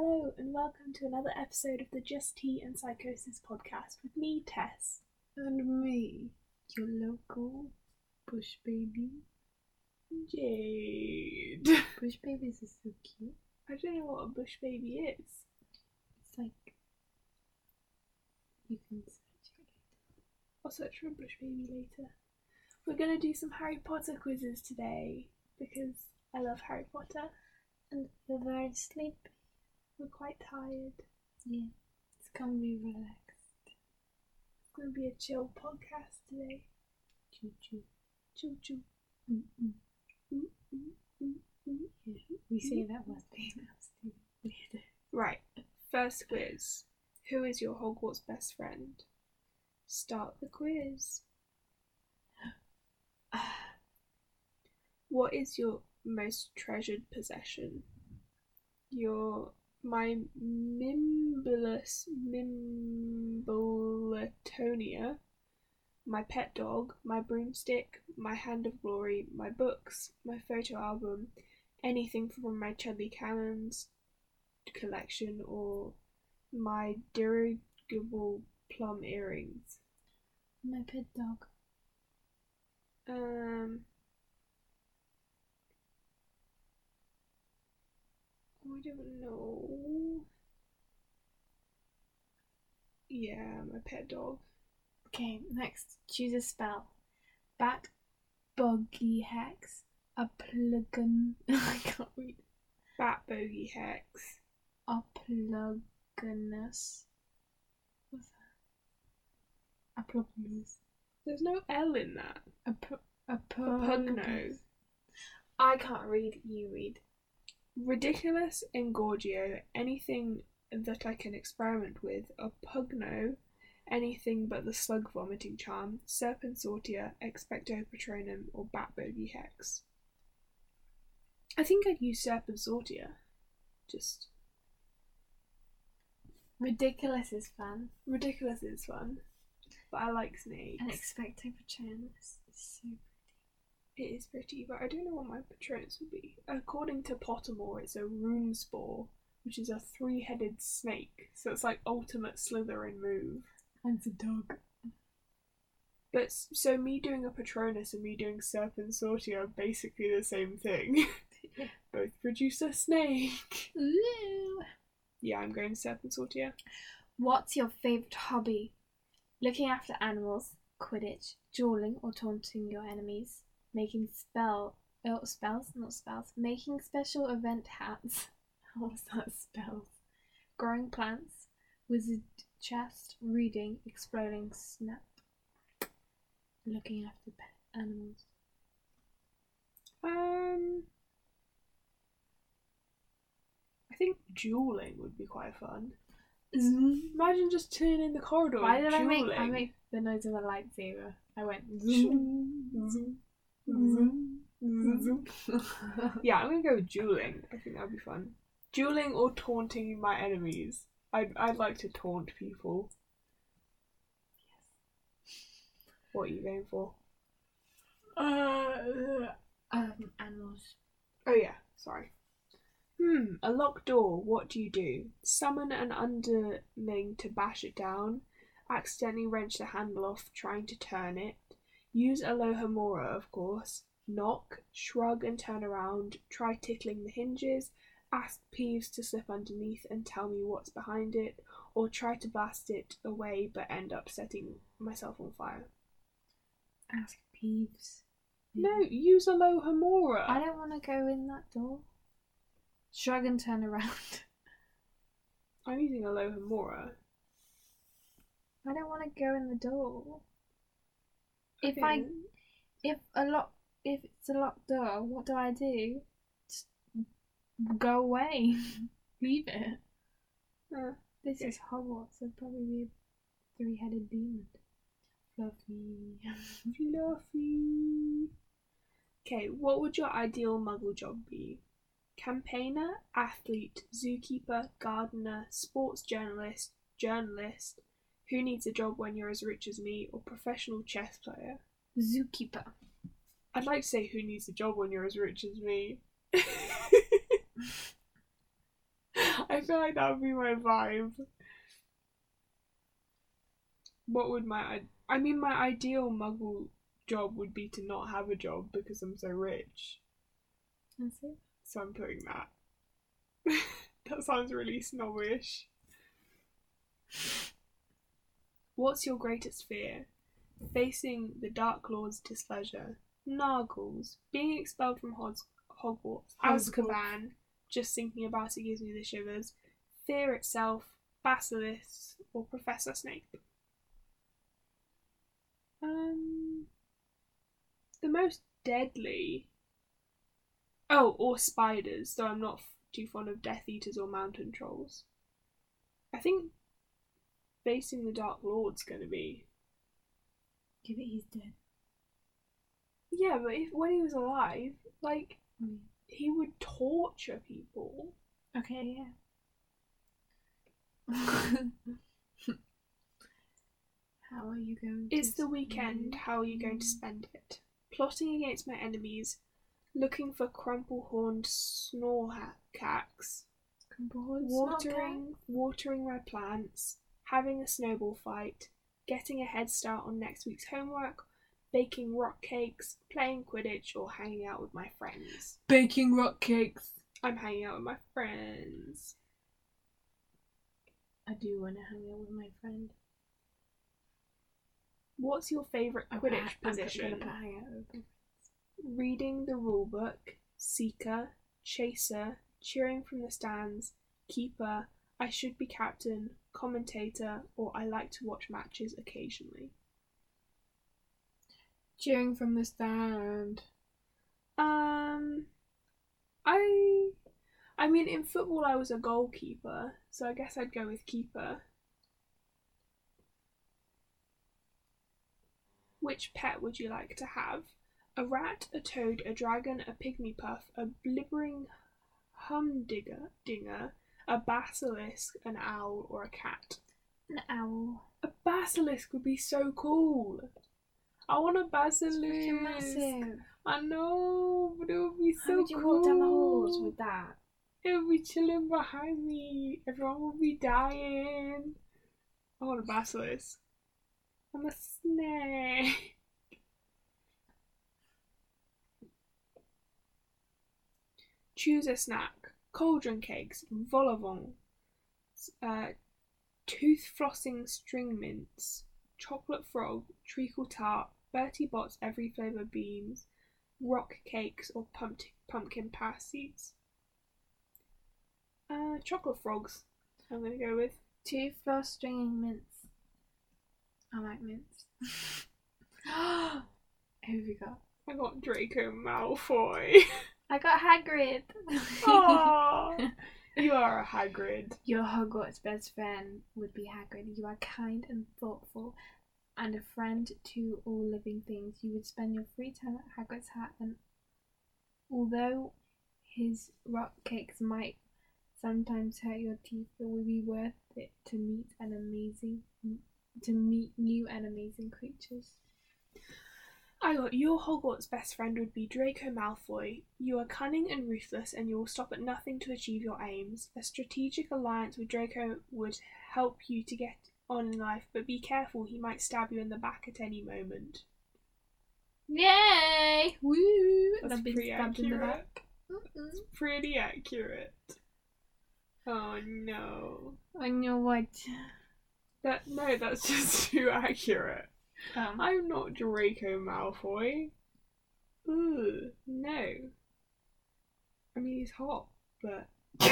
Hello, and welcome to another episode of the Just Tea and Psychosis podcast with me, Tess. And me, your local bush baby. Jade. Bush babies are so cute. I don't know what a bush baby is. It's like you can search it I'll search for a bush baby later. We're gonna do some Harry Potter quizzes today because I love Harry Potter. and you're very sleepy. We're quite tired. Yeah, it's gonna be relaxed. It's gonna be a chill podcast today. Choo choo. Choo choo. Mm mm. Mm. Yeah, we say that upstairs. Weird. Right, first quiz. Who is your Hogwarts best friend? Start the quiz. What is your most treasured possession? Your my Mimbulus Mimbletonia, my pet dog, my broomstick, my hand of glory, my books, my photo album, anything from my Chudley Cannons collection, or my dirigible plum earrings. My pet dog. Um, I don't know. Yeah, my pet dog. Okay, next, choose a spell. Bat, buggy hex, a plugin. I can't read. Bat bogey hex. A pluginus. What's that? A pluginus. There's no L in that. A pu- a A pug pugno. I can't read. You read. Riddikulus Engorgio. Anything that I can experiment with. A pugno. Anything but the slug vomiting charm. Serpensortia, Expecto Patronum, or Bat bogey hex. I think I'd use Serpensortia. Just Ridiculous is fun. ridiculous is fun, but I like snakes. And expecto patronus is so It is pretty, but I don't know what my Patronus would be. According to Pottermore, it's a Runespoor, which is a three-headed snake. So it's like ultimate Slytherin move. And it's a dog. But so me doing a Patronus and me doing Serpensortia are basically the same thing. Yeah. Both produce a snake. Ooh. Yeah, I'm going Serpensortia. What's your favourite hobby? Looking after animals, Quidditch, dueling or taunting your enemies, making spell oh, spells, not spells, making special event hats. What's that spells? Growing plants, wizard chest, reading, exploding snap. Looking after pet animals. Um, I think dueling would be quite fun. Imagine just turning the corridor. Why did I make I dueling. make the noise of a lightsaber? I went zoom, zoom. Yeah, I'm gonna go with dueling. I think that'd be fun. Dueling or taunting my enemies. I'd I'd like to taunt people. What are you going for? Uh, um, animals. Oh yeah, sorry. Hmm, a locked door. What do you do? Summon an underling to bash it down. Accidentally wrench the handle off trying to turn it. Use Alohomora, of course. Knock, shrug and turn around. Try tickling the hinges. Ask Peeves to slip underneath and tell me what's behind it. Or try to blast it away but end up setting myself on fire. Ask Peeves. No, use Alohomora. I don't want to go in that door. Shrug and turn around. I'm using Alohomora. I don't want to go in the door. If I, if a lock, if it's a locked door, what do I do? Just go away. Leave it. Uh, This Okay. is Hogwarts. There'd probably be a three-headed demon. Fluffy. Fluffy. Okay, what would your ideal muggle job be? Campaigner, athlete, zookeeper, gardener, sports journalist, journalist, who needs a job when you're as rich as me, or professional chess player? Zookeeper. I'd like to say who needs a job when you're as rich as me. I feel like that would be my vibe. What would my I, I mean my ideal muggle job would be to not have a job because I'm so rich. That's it. So I'm putting that. that sounds really snobbish. What's your greatest fear? Facing the Dark Lord's displeasure. Nargles. Being expelled from Hogwarts. Hogwarts. Azkaban. Just thinking about it gives me the shivers. Fear itself. Basilisk. Or Professor Snape. Um. The most deadly. Oh, or spiders, though I'm not f- too fond of Death Eaters or Mountain Trolls. I think facing the Dark Lord's gonna be. Give it, he's dead. Yeah, but if when he was alive, like Mm. he would torture people. Okay, yeah. How are you going to It's the weekend. How are you going to spend it? Plotting against my enemies, looking for crumple-horned Snorkacks, watering, watering my plants, having a snowball fight, getting a head start on next week's homework, baking rock cakes, playing Quidditch, or hanging out with my friends. Baking rock cakes. I'm hanging out with my friends. I do want to hang out with my friend. What's your favourite I'm Quidditch gonna- I'm gonna position? put hang out with Reading the rulebook, seeker, chaser, cheering from the stands, keeper, I should be captain, commentator, or I like to watch matches occasionally. Cheering from the stand. Um, I, I mean, in football I was a goalkeeper, so I guess I'd go with keeper. Which pet would you like to have? A rat, a toad, a dragon, a pygmy puff, a blibbering humdinger, dinger, a basilisk, an owl, or a cat? An owl. A basilisk would be so cool. I want a basilisk. Massive. I know, but it would be so How would you cool. walk down the halls with that? It would be chilling behind me. Everyone would be dying. I want a basilisk. I'm a snake. Choose a snack. Cauldron cakes, vol au vent, uh, tooth flossing string mints, chocolate frog, treacle tart, Bertie Bott's every flavour beans, rock cakes, or pumpkin pumpkin pasties. Uh, chocolate frogs. I'm gonna go with. Two floss stringing mints. I like mints. Who have we got? I got Draco Malfoy. I got Hagrid. Aww. you are a Hagrid. Your Hogwarts best friend would be Hagrid. You are kind and thoughtful, and a friend to all living things. You would spend your free time at Hagrid's hat, and although his rock cakes might sometimes hurt your teeth, it would be worth it to meet an amazing, to meet new and amazing creatures. I got your Hogwarts best friend would be Draco Malfoy. You are cunning and ruthless, and you will stop at nothing to achieve your aims. A strategic alliance with Draco would help you to get on in life, but be careful, he might stab you in the back at any moment. Yay! Woo! That's I've been pretty stabbed in the accurate. back. Mm-mm. Pretty accurate. Oh no. I know what. That no, that's just too accurate. Um, I'm not Draco Malfoy. Ooh, no. I mean, he's hot, but. but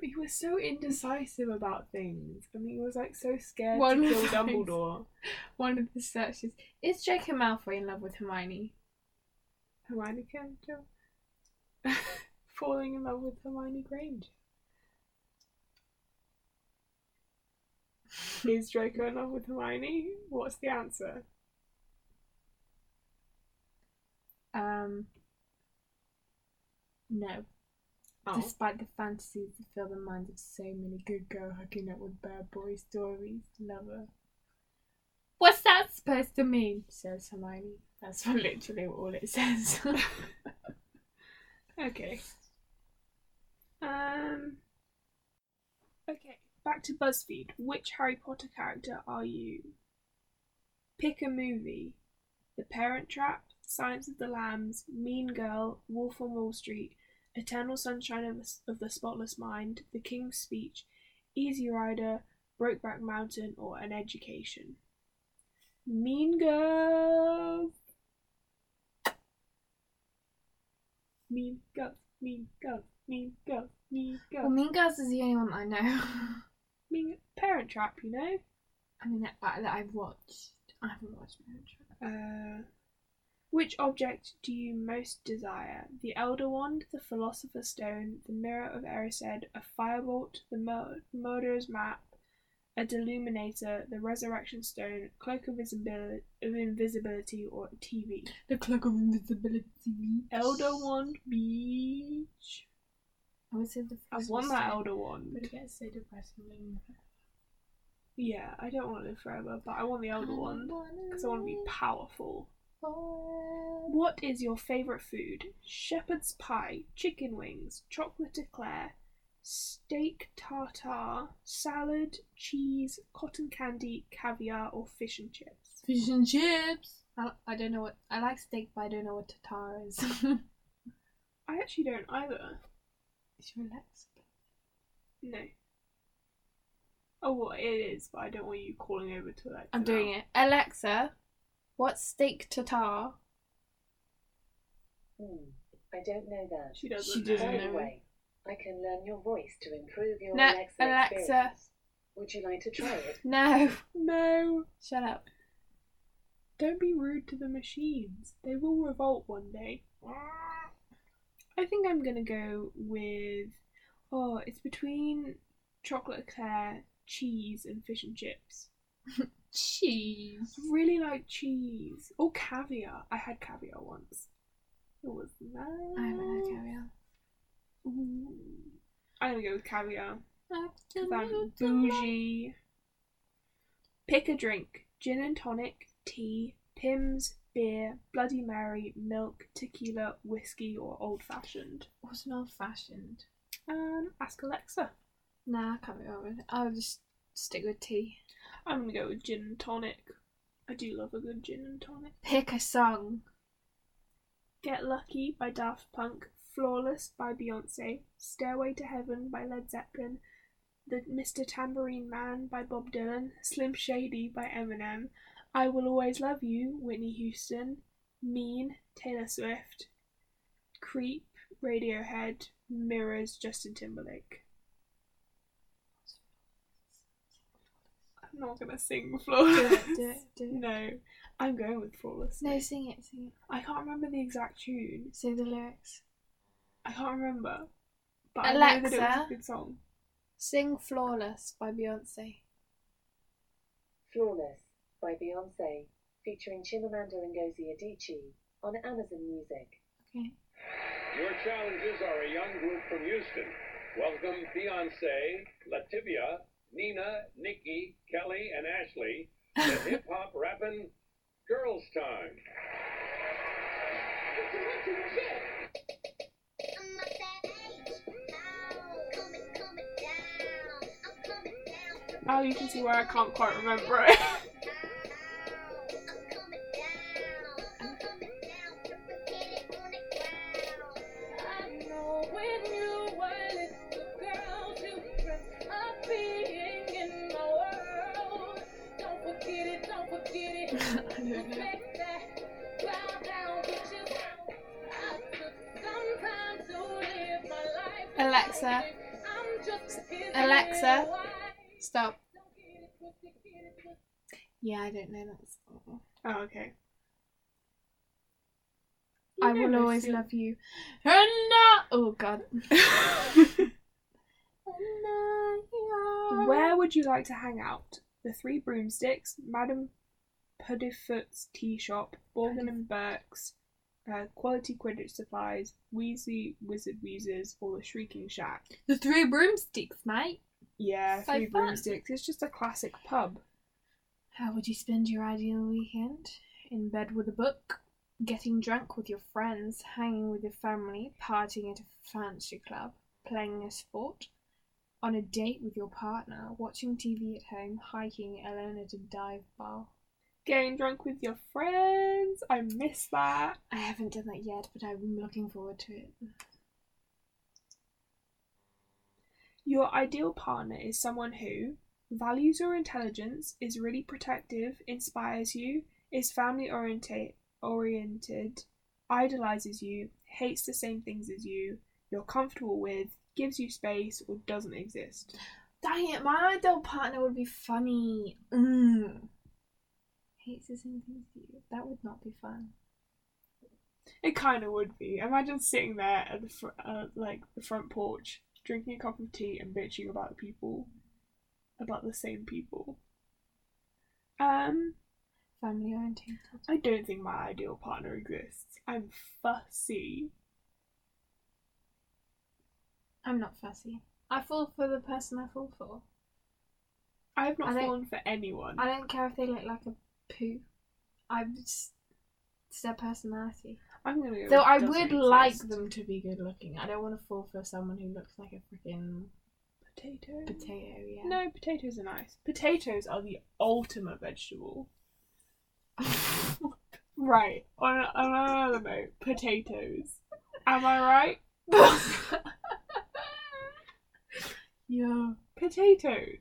he was so indecisive about things. I mean, he was like so scared One to kill those- Dumbledore. one of the searches is Draco Malfoy in love with Hermione. Hermione Granger. Falling in love with Hermione Granger. Is Draco in love with Hermione? What's the answer? Um, no. Oh. Despite the fantasies that fill the minds of so many good girl hooking up with bad boy stories, lover. What's that supposed to mean? Says Hermione. That's literally all it says. Okay. Um. Okay, back to BuzzFeed. Which Harry Potter character are you? Pick a movie. The Parent Trap, Silence of the Lambs, Mean Girl, Wolf on Wall Street, Eternal Sunshine of the, of the Spotless Mind, The King's Speech, Easy Rider, Brokeback Mountain, or An Education. Mean Girls. Mean Girls. Mean Girls. Mean Girls. Mean Girls. Well, Mean Girls is the only one I know. mean Parent Trap, you know. I mean, that, that I've watched. I haven't watched Parent Trap. Uh, which object do you most desire? The Elder Wand, the Philosopher's Stone, the Mirror of Erised, a Firebolt, the Mo- Murderer's Map, a Deluminator, the Resurrection Stone, Cloak of, Visibil- of Invisibility, or a TV? The Cloak of Invisibility. Elder Wand Beach. I would say the first won one that. Elder Wand. But it gets so depressing. when Yeah, I don't want to live forever, but I want the Elder Wand because I want to be powerful. What is your favourite food? Shepherd's pie, chicken wings, chocolate eclair, steak tartare, salad, cheese, cotton candy, caviar, or fish and chips? Fish and chips. I, I don't know what I like steak, but I don't know what tartare is. I actually don't either. It's relaxed. No. Oh, well, it is, but I don't want you calling over to Alexa. I'm doing it. Alexa, what's steak tartare? Hmm, I don't know that. She doesn't. She doesn't By know. the way, I can learn your voice to improve your No, Alexa, Alexa. experience. Would you like to try it? No, No. shut up. Don't be rude to the machines. They will revolt one day. I think I'm gonna go with. Oh, it's between chocolate eclair, cheese, and fish and chips. Cheese. I really like cheese. Or caviar. I had caviar once. It was nice. I haven't had caviar. Ooh. I'm gonna go with caviar. I'm bougie. Pick a drink gin and tonic, tea, Pimm's, beer, Bloody Mary, milk, tequila, whiskey, or old fashioned. What's an old fashioned? Um, ask Alexa. Nah, I can't be bothered. I'll just stick with tea. I'm gonna go with gin and tonic. I do love a good gin and tonic. Pick a song. Get Lucky by Daft Punk, Flawless by Beyonce, Stairway to Heaven by Led Zeppelin, The Mr. Tambourine Man by Bob Dylan, Slim Shady by Eminem, I Will Always Love You, Whitney Houston, Mean, Taylor Swift, Creep, Radiohead, Mirrors, Justin Timberlake. I'm not gonna sing Do Flawless. it, do it, do it. No, I'm going with Flawless. No, sing it, sing it. I can't remember the exact tune. Say the lyrics. I can't remember. But I know that it was Alexa? a good song. Sing Flawless by Beyonce. Flawless by Beyonce, featuring Chimamanda Ngozi Adichie on Amazon Music. Okay. Your challengers are a young group from Houston. Welcome Beyonce, LaTavia, Nina, Nikki, Kelly, and Ashley to hip hop rapping Girls Tyme. Oh, you can see where I can't quite remember it. know always most love you. And I- Oh god. Where would you like to hang out? The Three Broomsticks, Madame Puddifoot's Tea Shop, Borgin and Burke's, uh, Quality Quidditch Supplies, Weasley Wizard Wheezers, or the Shrieking Shack? The three broomsticks, mate. Yeah, So Three fun. Broomsticks. It's just a classic pub. How would you spend your ideal weekend? In bed with a book, getting drunk with your friends, hanging with your family, partying at a fancy club, playing a sport, on a date with your partner, watching TV at home, hiking alone at a dive bar. Getting drunk with your friends. I miss that. I haven't done that yet, but I'm looking forward to it. Your ideal partner is someone who values your intelligence, is really protective, inspires you, is family orienta- oriented, idolizes you, hates the same things as you, you're comfortable with, gives you space, or doesn't exist. Dang it, my ideal partner would be funny. Mm. Hates the same things as you. That would not be fun. It kind of would be. Imagine sitting there at the fr- uh, like the front porch, drinking a cup of tea and bitching about people, about the same people. Um, Family orientated. I don't think my ideal partner exists. I'm fussy. I'm not fussy. I fall for the person I fall for. I have not I don't- fallen for anyone. I don't care if they look like a poo. I'm just. It's their personality. I'm gonna go. Though with I doesn't would like exist. them to be good looking. I don't want to fall for someone who looks like a freaking potato. potato. Yeah. No, potatoes are nice. Potatoes are the ultimate vegetable. Right. On, on another note, potatoes. Am I right? yeah. Potatoes.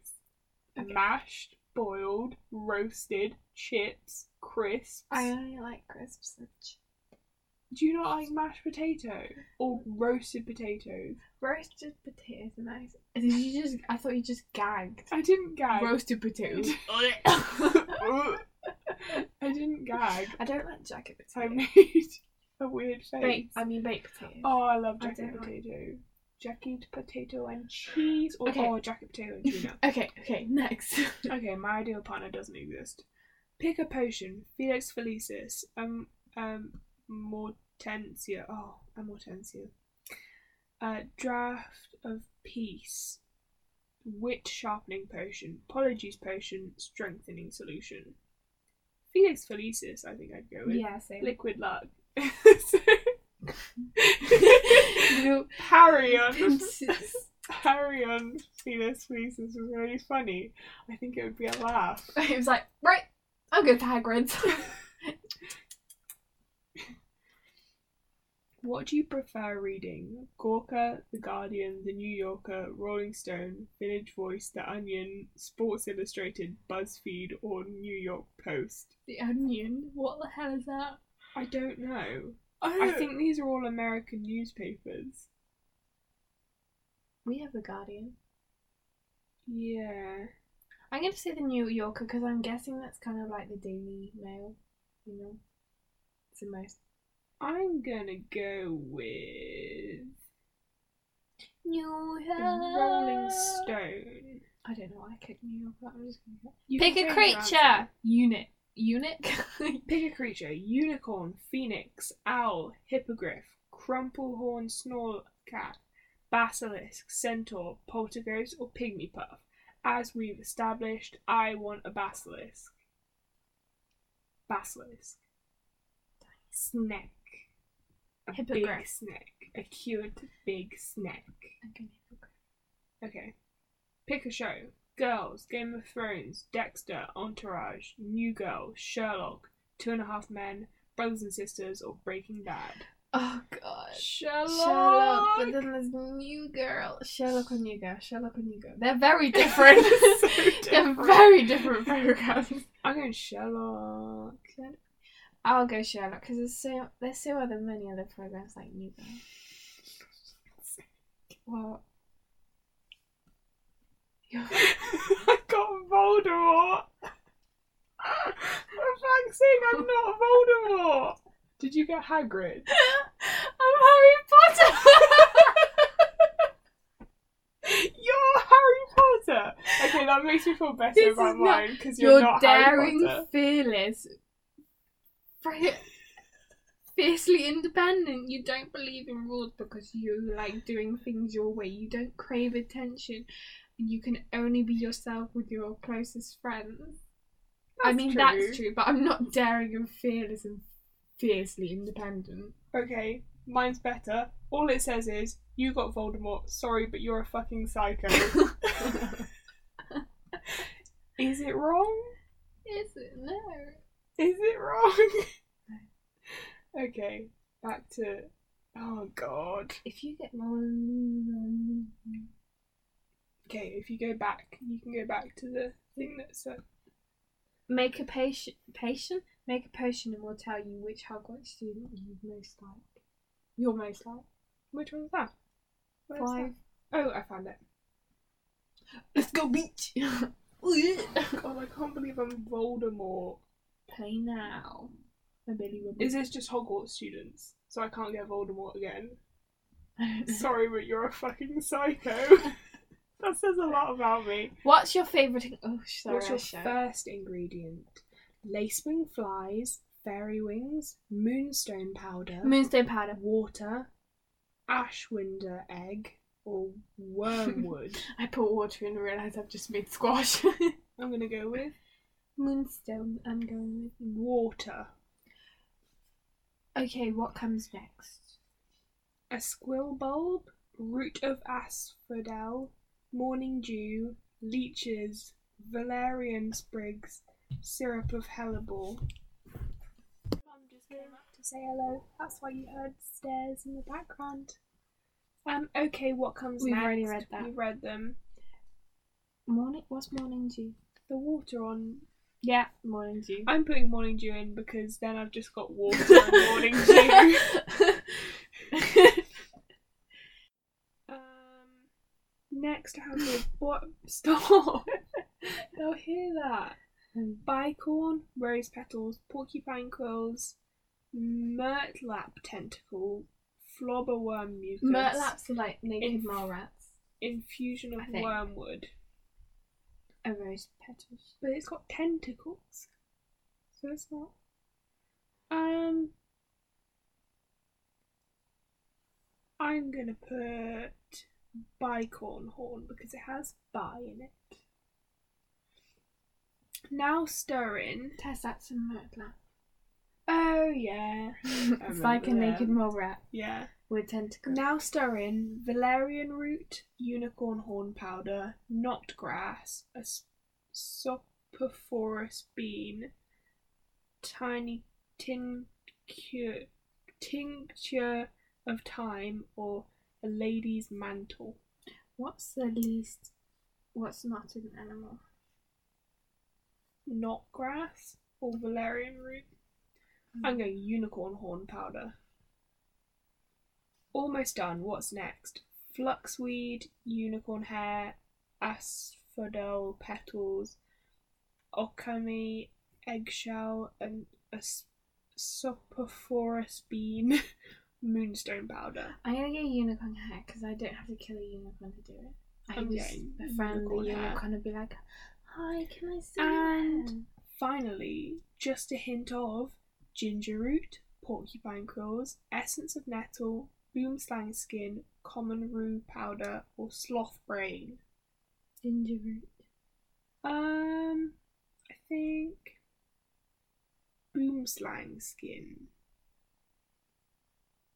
Okay. Mashed, boiled, roasted, chips, crisps. I only like crisps. and ch- Do you not like mashed potato or roasted potatoes? Roasted potatoes are nice. Did you just? I thought you just gagged. I didn't gag. Roasted potatoes. I didn't gag. I don't like jacket I potatoes. made a weird face. Baked. I mean baked potatoes. Oh, I love I jacket like- potato. Jacket potato and cheese, or Okay. oh, jacket potato and tuna. Okay. Okay. Next. okay, my ideal partner doesn't exist. Pick a potion. Felix Felicis. Um, um, Mortensia. Oh, a Mortensia. Uh, draft of peace. Wit sharpening potion. Apologies potion. Strengthening solution. Felix Felicis, I think I'd go with. yeah. Same. Liquid luck. You Harry on Harry on Felix Felicis was really funny. I think it would be a laugh. He was like, right, I'll go to Hagrid's. What do you prefer reading? Gawker, The Guardian, The New Yorker, Rolling Stone, Village Voice, The Onion, Sports Illustrated, BuzzFeed, or New York Post? the Onion. What the hell is that? I don't know. I think these are all American newspapers. we have the Guardian. Yeah. I'm going to say the New Yorker because I'm guessing that's kind of like the Daily Mail. You know, the most. I'm gonna go with New the Rolling Stone. I don't know. Why I clicked New Yorker. I'm just to You pick can a change your creature. answer. Unit. Eunuch. Pick a creature: unicorn, phoenix, owl, hippogriff, crumplehorn, snorcat, basilisk, centaur, poltergeist, or pygmy puff. As we've established, I want a basilisk. Basilisk. Snake. A big Hippogriff. snake. A cute big snake. I'm going hippogriff. Okay. Pick a show. Girls, Game of Thrones, Dexter, Entourage, New Girl, Sherlock, Two and a Half Men, Brothers and Sisters, or Breaking Bad. Oh god. Sherlock! Sherlock, but then there's New Girl. Sherlock or New Girl. Sherlock or New Girl. They're very different. So They're different. very different programs. I'm going Sherlock. I'll go Sherlock because there's so there's so other many other programs like New Girl. Well, I got Voldemort! For fuck's sake, I'm not Voldemort! Did you get Hagrid? I'm Harry Potter. You're Harry Potter! Okay, that makes me feel better This about not- mine because you're, You're not daring, Harry Potter. fearless, fiercely independent. You don't believe in rules because you like doing things your way. You don't crave attention, and you can only be yourself with your closest friends. I mean, true. that's true, but I'm not daring and fearless and fiercely independent. Okay, mine's better. All it says is You got Voldemort. Sorry, but you're a fucking psycho. Is it wrong? Is it? No. Is it wrong? okay, back to. Oh god. If you get more. Okay, if you go back, you can go back to the thing that said. Make a patient. Patient? Make a potion and we'll tell you which Hogwarts student you most like. You're most like. Which one's that? Where's Five. that? Oh, I found it. Let's go beach! God, I can't believe I'm Voldemort. Play now. Is this just Hogwarts students? So I can't get Voldemort again? Sorry, but you're a fucking psycho. that says a lot about me. What's your favourite? Oh, sorry. What's your first ingredient? Lacewing flies, fairy wings, moonstone powder, Moonstone powder. water, ashwinder egg, or wormwood. I put water in and realised I've just made squash. I'm gonna go with Moonstone, I'm going with. water. Okay, what comes next? A squill bulb, root of asphodel, morning dew, leeches, valerian sprigs, syrup of hellebore. Mum just came up to say hello. That's why you heard stairs in the background. Um. Okay, what comes next? We've next? already read that. We've read them. Morning. What's morning dew? The water on. Yeah, morning dew. I'm putting morning dew in because then I've just got water and morning dew. Um, next, I have the what? Stop! They'll hear that. Bicorn, rose petals, porcupine quills, murtlap tentacle, flobberworm mucus, Murtlaps are like naked Inf- mole rats. infusion of wormwood. A rose petals. But it's got tentacles, so it's not. Um, I'm gonna put bicorn horn because it has bi in it. Now stir in. Tess, that's a murtlap. Oh yeah, it's like a remember naked mole rat yeah. with tentacles. Now stir in valerian root, unicorn horn powder, knot grass, a s- Sopophorous bean, tiny tincture, tincture of thyme, or a lady's mantle. What's the least? What's not an animal? Knot grass or valerian root. I'm going unicorn horn powder. Almost done. What's next? Fluxweed, unicorn hair, asphodel petals, Occamy, eggshell, and a s- Sopophorous bean, moonstone powder. I'm gonna get unicorn hair because I don't have to kill a unicorn to do it. I I'm just getting befriend the unicorn and be like, "Hi, can I see And- your hair?" Finally, just a hint of ginger root, porcupine quills, essence of nettle, boomslang skin, common rue powder, or sloth brain. ginger root? Um, I think boomslang skin.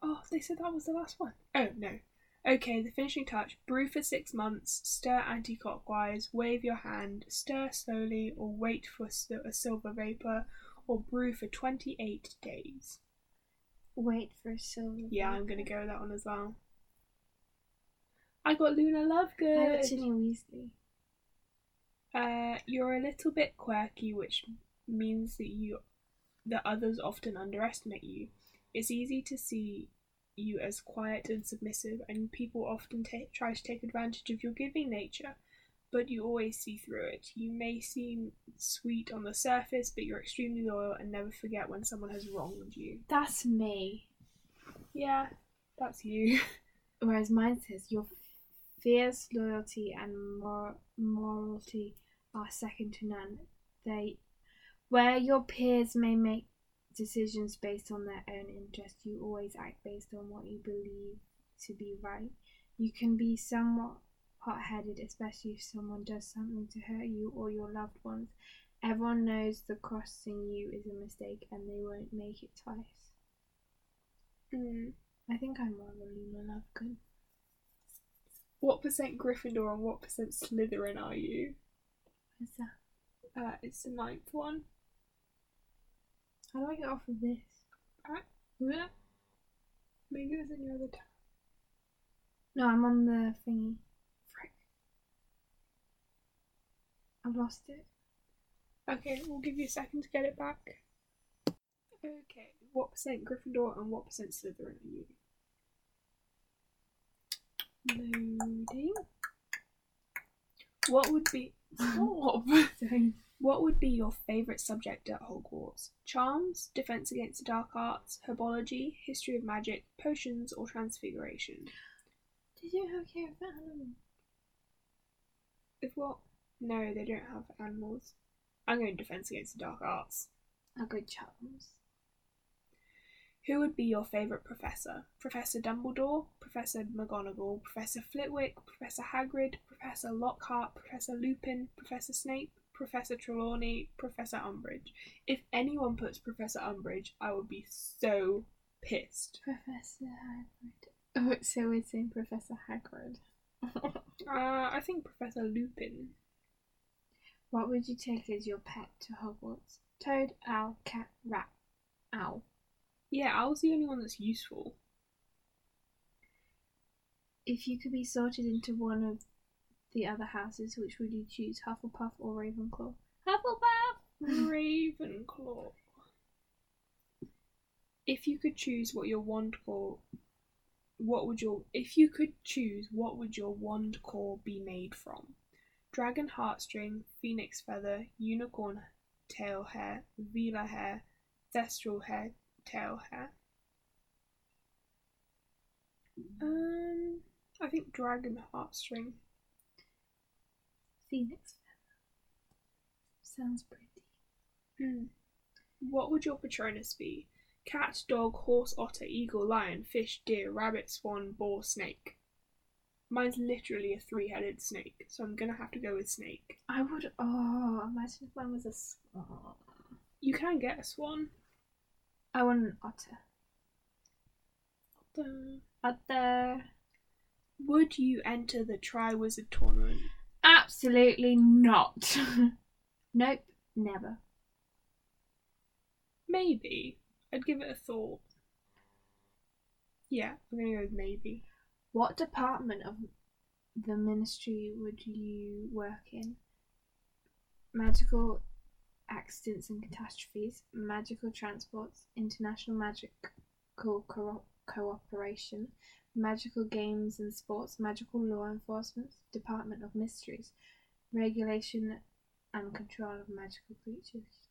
Oh, they said that was the last one. Oh no. Okay, the finishing touch. Brew for six months. Stir anti-clockwise. Wave your hand. Stir slowly, or wait for a silver vapor, or brew for twenty-eight days. Wait for a silver. Yeah, I'm gonna go with that one as well. I got Luna Lovegood. I got Ginny Weasley. Uh, you're a little bit quirky, which means that you that others often underestimate you. It's easy to see you as quiet and submissive, and people often ta- try to take advantage of your giving nature. But you always see through it. You may seem sweet on the surface, but you're extremely loyal and never forget when someone has wronged you. That's me. Yeah, that's you. Whereas mine says your fierce loyalty and mor- morality are second to none. They, where your peers may make decisions based on their own interest, you always act based on what you believe to be right. You can be somewhat hot-headed, especially if someone does something to hurt you or your loved ones. Everyone knows the crossing you is a mistake, and they won't make it twice. Mm. I think I'm more of a Luna Lovegood. What percent Gryffindor and what percent Slytherin are you? What's that? Uh, it's the ninth one. How do I get off of this? Alright. Yeah. Maybe in your other tab. No, I'm on the thingy. I've lost it. Okay, we'll give you a second to get it back. Okay, what percent Gryffindor and what percent Slytherin are you? Loading. What would be? Sorry. What would be your favourite subject at Hogwarts? Charms, Defense Against the Dark Arts, Herbology, History of Magic, Potions, or Transfiguration? Did you have care of animals? If what? No, they don't have animals. I'm going to Defense Against the Dark Arts. I'll go. Who would be your favourite professor? Professor Dumbledore, Professor McGonagall, Professor Flitwick, Professor Hagrid, Professor Lockhart, Professor Lupin, Professor Snape, Professor Trelawney, Professor Umbridge. If anyone puts Professor Umbridge, I would be so pissed. Professor Hagrid. Oh, so we're saying Professor Hagrid. Uh, I think Professor Lupin. What would you take as your pet to Hogwarts? Toad, owl, cat, rat. Owl. Yeah, Owl's the only one that's useful. If you could be sorted into one of the other houses, which would you choose, Hufflepuff or Ravenclaw? Hufflepuff! Ravenclaw. If you could choose what your wand core, what would your if you could choose what would your wand core be made from? Dragon heartstring, phoenix feather, unicorn tail hair, Veela hair, thestral hair, tail hair. Um, I think dragon heartstring. Phoenix feather. Sounds pretty. Hmm. What would your Patronus be? Cat, dog, horse, otter, eagle, lion, fish, deer, rabbit, swan, boar, snake. Mine's literally a three headed snake, so I'm gonna have to go with snake. I would. Oh, imagine if mine was a swan. You can get a swan. I want an otter. Otter. Otter. Would you enter the Triwizard tournament? Absolutely not. nope, never. Maybe. I'd give it a thought. Yeah, I'm gonna go with maybe. What department of the ministry would you work in? Magical accidents and catastrophes, magical transports, international magical co- cooperation, magical games and sports, magical law enforcement, department of mysteries, regulation and control of magical creatures.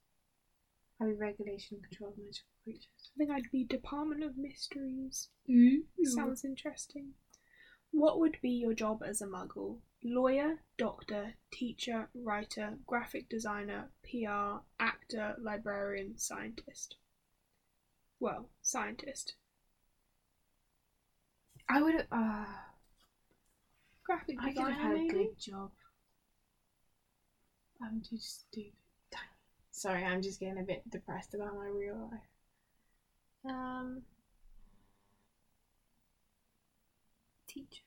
I mean, regulation and control of magical creatures. I think I'd be Department of Mysteries. Ooh. Sounds interesting. What would be your job as a muggle? Lawyer, doctor, teacher, writer, graphic designer, PR, actor, librarian, scientist. Well, scientist. I would. Uh, Graphic I could designer, have had a maybe? good job. I'm too stupid. Sorry, I'm just getting a bit depressed about my real life. Um, teacher.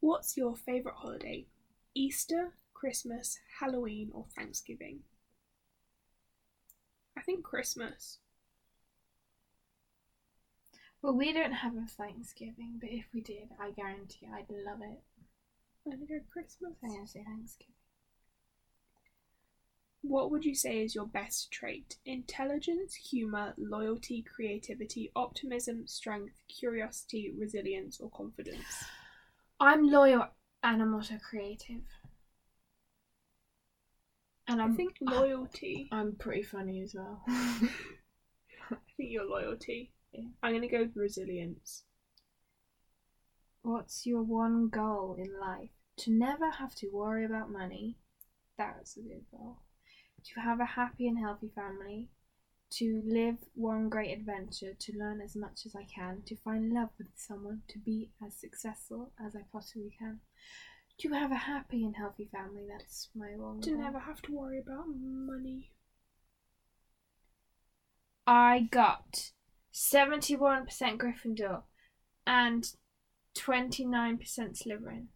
What's your favourite holiday? Easter, Christmas, Halloween, or Thanksgiving? I think Christmas. Well, we don't have a Thanksgiving, but if we did, I guarantee I'd love it. I'm gonna go Christmas. I'm gonna say Thanksgiving. What would you say is your best trait? Intelligence, humour, loyalty, creativity, optimism, strength, curiosity, resilience, or confidence? I'm loyal and I'm also creative. And I I'm, think loyalty. I'm pretty funny as well. I think your loyalty. Yeah. I'm gonna go with resilience. What's your one goal in life? To never have to worry about money. That's a good goal. To have a happy and healthy family. To live one great adventure. To learn as much as I can. To find love with someone. To be as successful as I possibly can. To have a happy and healthy family. That's my one To never have to worry about money. I got 71% Gryffindor and 29% Slytherin.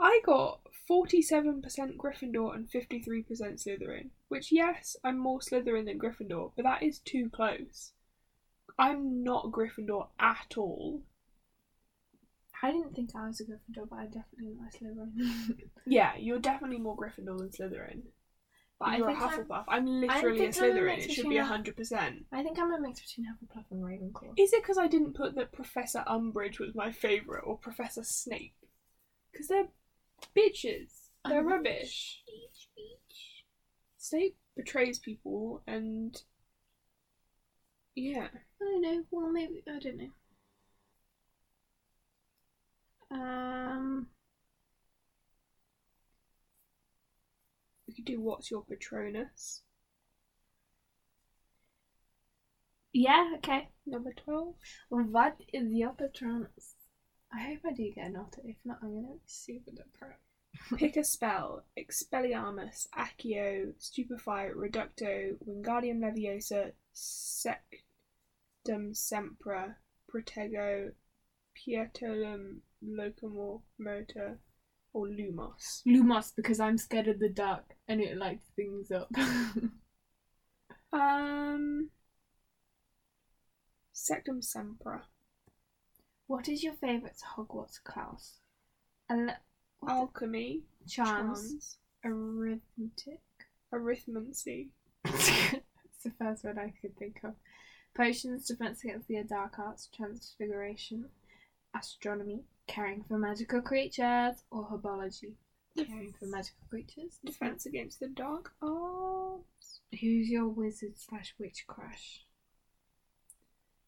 I got 47% Gryffindor and 53% Slytherin. Which, yes, I'm more Slytherin than Gryffindor, but that is too close. I'm not Gryffindor at all. I didn't think I was a Gryffindor, but I definitely like Slytherin. Yeah, you're definitely more Gryffindor than Slytherin. But I you're a think I'm- Hufflepuff. I'm, literally a I'm a Slytherin. mix It should be a- 100%. I think I'm a mix between Hufflepuff and Ravenclaw. Is it because I didn't put that Professor Umbridge was my favourite or Professor Snape? Because they're bitches. They're Umbridge. rubbish. Snape betrays people and. Yeah. I don't know. Well, maybe I don't know. Um, We could do What's Your Patronus? yeah, okay. Number 12. What is your Patronus? I hope I do get an otter. If not, I'm gonna be super depressed. Pick a spell. Expelliarmus, Accio, Stupefy, Reducto, Wingardium Leviosa, Sectumsempra, Protego, Piertotum Locomor Motor, or Lumos. Lumos, because I'm scared of the dark and it lights things up. Um. Sectumsempra. What is your favourite Hogwarts class? Ele- Alchemy. charms, arithmetic. Arithmancy. it's the first word I could think of. Potions, defense against the dark arts, transfiguration, astronomy, caring for magical creatures, or herbology. Caring for magical creatures. Defense against the dark arts. Who's your wizard slash witch crush?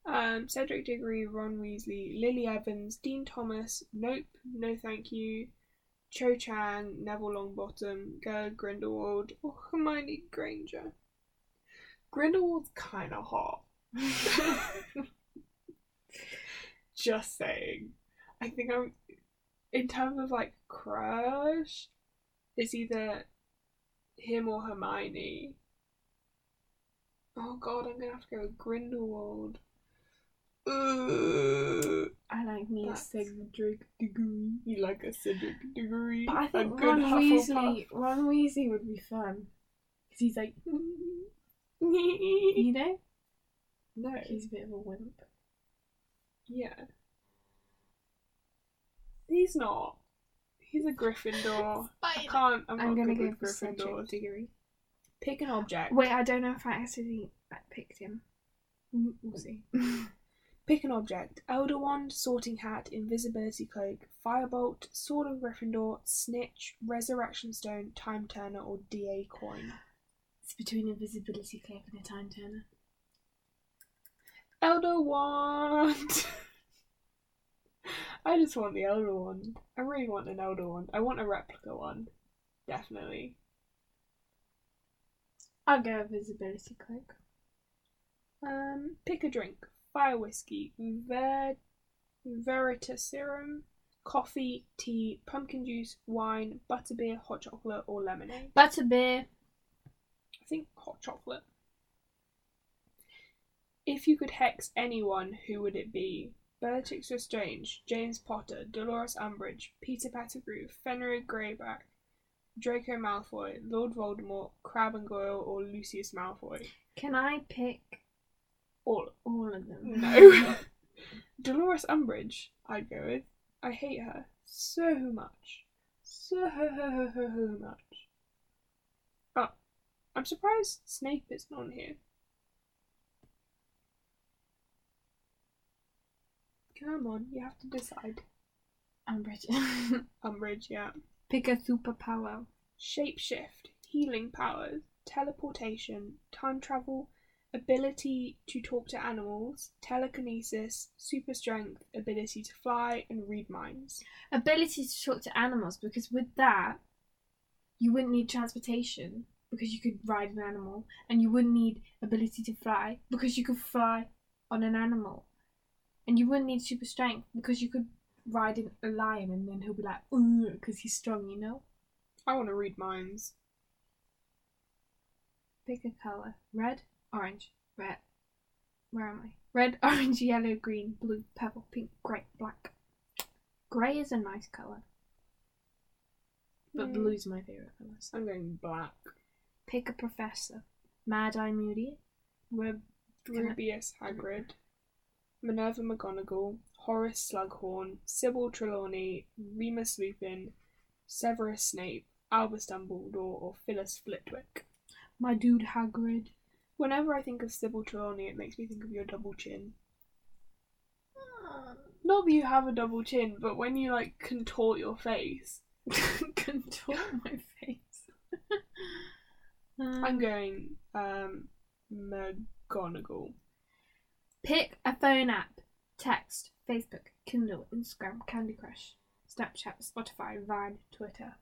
Um, Cedric Diggory, Ron Weasley, Lily Evans, Dean Thomas, Nope, No Thank You, Cho Chang, Neville Longbottom, Gellert Grindelwald, or Hermione Granger. Grindelwald's kinda hot. Just saying. I think I'm in terms of like crush, it's either him or Hermione. Oh god, I'm gonna have to go with Grindelwald. Ugh. I like me a Cedric Diggory. You like a Cedric Diggory? But I a think good Ron Weasley, Ron Weasley would be fun. Because he's like, you know? No. He's a bit of a wimp. Yeah. He's not. He's a Gryffindor. I can't. I'm, I'm not gonna go with Cedric Diggory. Pick an object. Wait, I don't know if I actually picked him. We'll see. Pick an object. Elder Wand, Sorting Hat, Invisibility Cloak, Firebolt, Sword of Gryffindor, Snitch, Resurrection Stone, Time Turner, or DA Coin. it's between invisibility cloak and a time turner. Elder Wand! I just want the Elder Wand. I really want an Elder Wand. I want a replica one. Definitely. I'll go invisibility cloak. Um, pick a drink. Fire whiskey, ver- Veritaserum, coffee, tea, pumpkin juice, wine, butterbeer, hot chocolate, or lemonade. Butterbeer. I think hot chocolate. If you could hex anyone, who would it be? Bellatrix Lestrange, James Potter, Dolores Umbridge, Peter Pettigrew, Fenrir Greyback, Draco Malfoy, Lord Voldemort, Crabbe and Goyle, or Lucius Malfoy. Can I pick All all of them? no. Dolores Umbridge, I'd go with. I hate her so much. So ho ho ho ho ho much. Oh, I'm surprised Snape isn't on here. Come on, you have to decide. Umbridge. Umbridge, yeah. pick a superpower. Shapeshift, healing powers, teleportation, time travel, ability to talk to animals, telekinesis, super strength, ability to fly, and read minds. Ability to talk to animals, because with that, you wouldn't need transportation because you could ride an animal, and you wouldn't need ability to fly because you could fly on an animal, and you wouldn't need super strength because you could ride a lion, and then he'll be like, ooh, because he's strong, you know. I want to read minds. Pick a color: red, orange, red. Where am I? Red, orange, yellow, green, blue, purple, pink, grey, black. Grey is a nice colour, but Mm. blue's my favourite colour. So. I'm going black. Pick a professor. Mad Eye Moody. We're Rubeus Hagrid, Minerva McGonagall, Horace Slughorn, Sybill Trelawney, Remus Lupin, Severus Snape, Albus Dumbledore, or Filius Flitwick. My dude Hagrid. Whenever I think of Sybill Trelawney, it makes me think of your double chin. Not that you have a double chin, but when you like contort your face, Contort my face. I'm Um, going um McGonagall. pick a phone app. Text, Facebook, Kindle, Instagram, Candy Crush, Snapchat, Spotify, Vine, Twitter.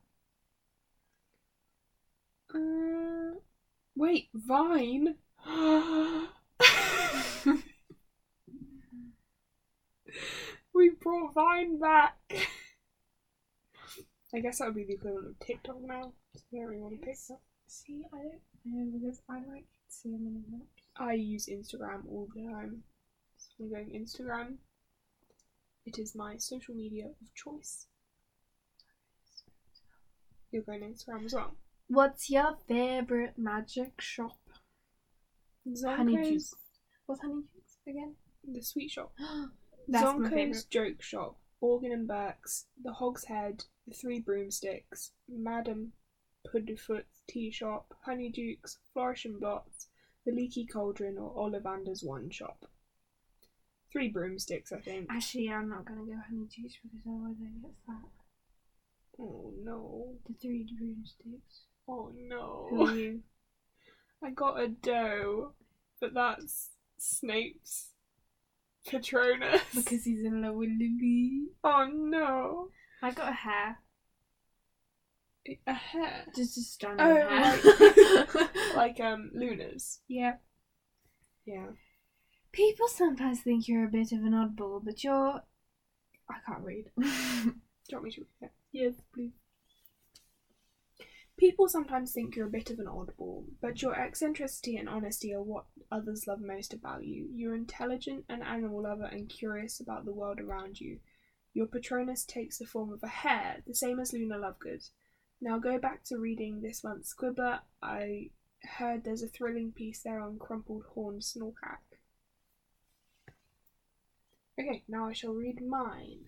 Uh, wait, Vine. we brought Vine back. I guess that would be the equivalent of TikTok now. So don't really want to pick. See, I don't know because I like seeing them. I use Instagram all the time. So I'm going Instagram. It is my social media of choice. You're going Instagram as well. What's your favourite magic shop? Honey Zonko's-. What's Honey again? The sweet shop. That's my Zonko's favourite. Joke Shop, Borgin and Burke's, The Hog's Head, The Three Broomsticks, Madam Puddifoot's Tea Shop, Honeydukes, Flourish and Blotts, The Leaky Cauldron, or Ollivander's Wand Shop. Three Broomsticks, I think. Actually, I'm not gonna go Honey Juice because otherwise I get fat. Oh no. The three broomsticks. Oh no. I got a doe, but that's Snape's Patronus. because he's in love with Lily. Oh no. I got a hair. A hair. Just a strand Oh, hair. like, like um Luna's. yeah. Yeah. People sometimes think you're a bit of an oddball, but you're. I can't read. Do you want me to read it? yes, please. People sometimes think you're a bit of an oddball, but your eccentricity and honesty are what others love most about you. You're intelligent, an animal lover, and curious about the world around you. Your Patronus takes the form of a hare, the same as Luna Lovegood. Now go back to reading this month's Quibbler. I heard there's a thrilling piece there on crumpled horned snorkack. Okay, now I shall read mine.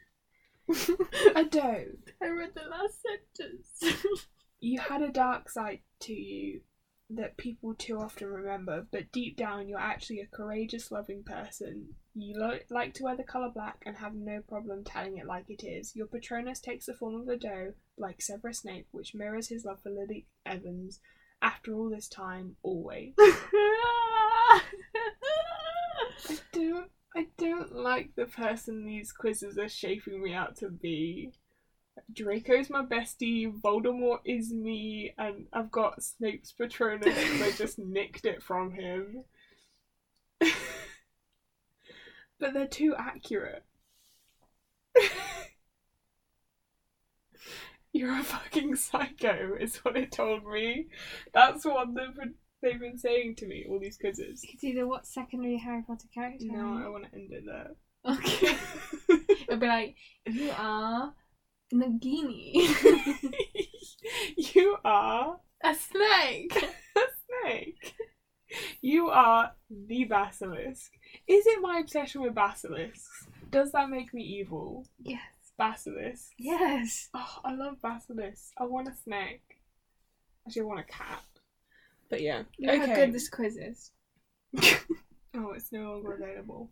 A doe. I read the last sentence. You had a dark side to you that people too often remember, but deep down you're actually a courageous, loving person. You lo- like to wear the colour black and have no problem telling it like it is. Your Patronus takes the form of a doe, like Severus Snape, which mirrors his love for Lily Evans. After all this time, always. I don't. I don't like the person these quizzes are shaping me out to be. Draco's my bestie, Voldemort is me, and I've got Snape's Patronus because I just nicked it from him. but they're too accurate. You're a fucking psycho, is what it told me. That's what they've been, they've been saying to me, all these quizzes. it's either what secondary Harry Potter character. No, I want to end it there. Okay. It'll be like, you are Nagini. you are a snake. a snake. You are the basilisk. Is it my obsession with basilisks? Does that make me evil? Yes. Basilisk. Yes. Oh, I love basilisks. I want a snake. Actually, I want a cat. But yeah. Look okay. how good this quiz is. Oh, it's no longer available.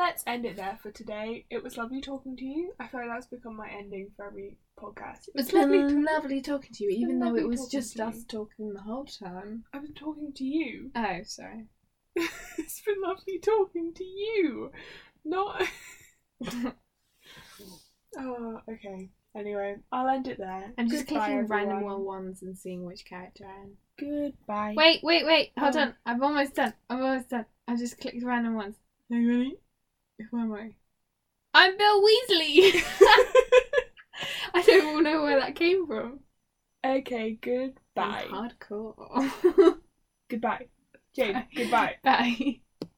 Let's end it there for today. It was lovely talking to you. I feel like that's become my ending for every podcast. It was It's lovely, to- lovely talking to you, even though it was just us you. talking the whole time. I've been talking to you. Oh, sorry. it's been lovely talking to you. Not. oh, okay. Anyway, I'll end it there. I'm just Goodbye, clicking random everyone. one ones and seeing which character I am. Goodbye. Wait, wait, wait. Hold Oh. on. I'm almost done. I'm almost done. I just clicked random ones. Are you ready? Who am I? I'm Bill Weasley! I don't even know where that came from. okay, goodbye. Hardcore. Goodbye. Jade, goodbye. Bye.